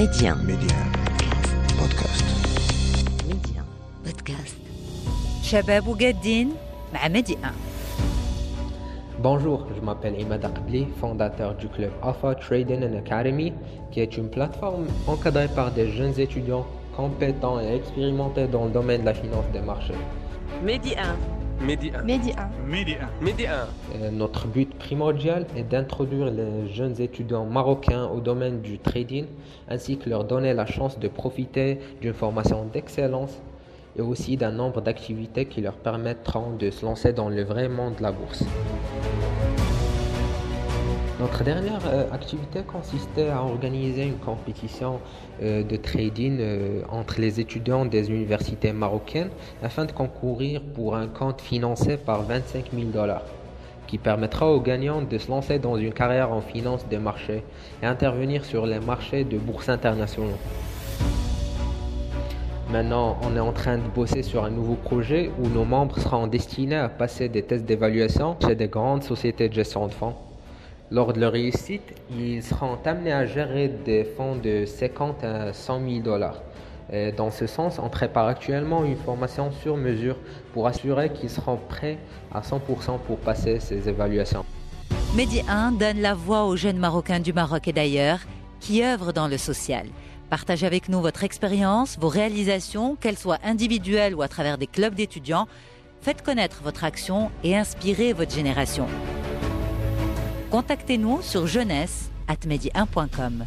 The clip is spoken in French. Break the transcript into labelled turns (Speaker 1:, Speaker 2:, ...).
Speaker 1: Médien.
Speaker 2: Médien. Podcast.
Speaker 1: Médien. Podcast.
Speaker 3: Shabab Ougaddin, bah, Médien.
Speaker 4: Bonjour, je m'appelle Imad Akbli, fondateur du club Alpha Trading and Academy, qui est une plateforme encadrée par des jeunes étudiants compétents et expérimentés dans le domaine de la finance des marchés.
Speaker 1: Médien. 1.
Speaker 5: Midi 1.
Speaker 6: Midi 1.
Speaker 5: Midi 1. Midi 1.
Speaker 4: Euh, Notre but primordial est d'introduire les jeunes étudiants marocains au domaine du trading, ainsi que leur donner la chance de profiter d'une formation d'excellence et aussi d'un nombre d'activités qui leur permettront de se lancer dans le vrai monde de la bourse. Notre dernière euh, activité consistait à organiser une compétition euh, de trading euh, entre les étudiants des universités marocaines afin de concourir pour un compte financé par 25 000 dollars qui permettra aux gagnants de se lancer dans une carrière en finance des marchés et intervenir sur les marchés de bourses internationaux. Maintenant, on est en train de bosser sur un nouveau projet où nos membres seront destinés à passer des tests d'évaluation chez des grandes sociétés de gestion de fonds. Lors de leur réussite, ils seront amenés à gérer des fonds de 50 à 100 000 dollars. Et Dans ce sens, on prépare actuellement une formation sur mesure pour assurer qu'ils seront prêts à 100% pour passer ces évaluations.
Speaker 3: Medi 1 donne la voix aux jeunes Marocains du Maroc et d'ailleurs qui œuvrent dans le social. Partagez avec nous votre expérience, vos réalisations, qu'elles soient individuelles ou à travers des clubs d'étudiants. Faites connaître votre action et inspirez votre génération. Contactez-nous sur jeunesse at medi1.com.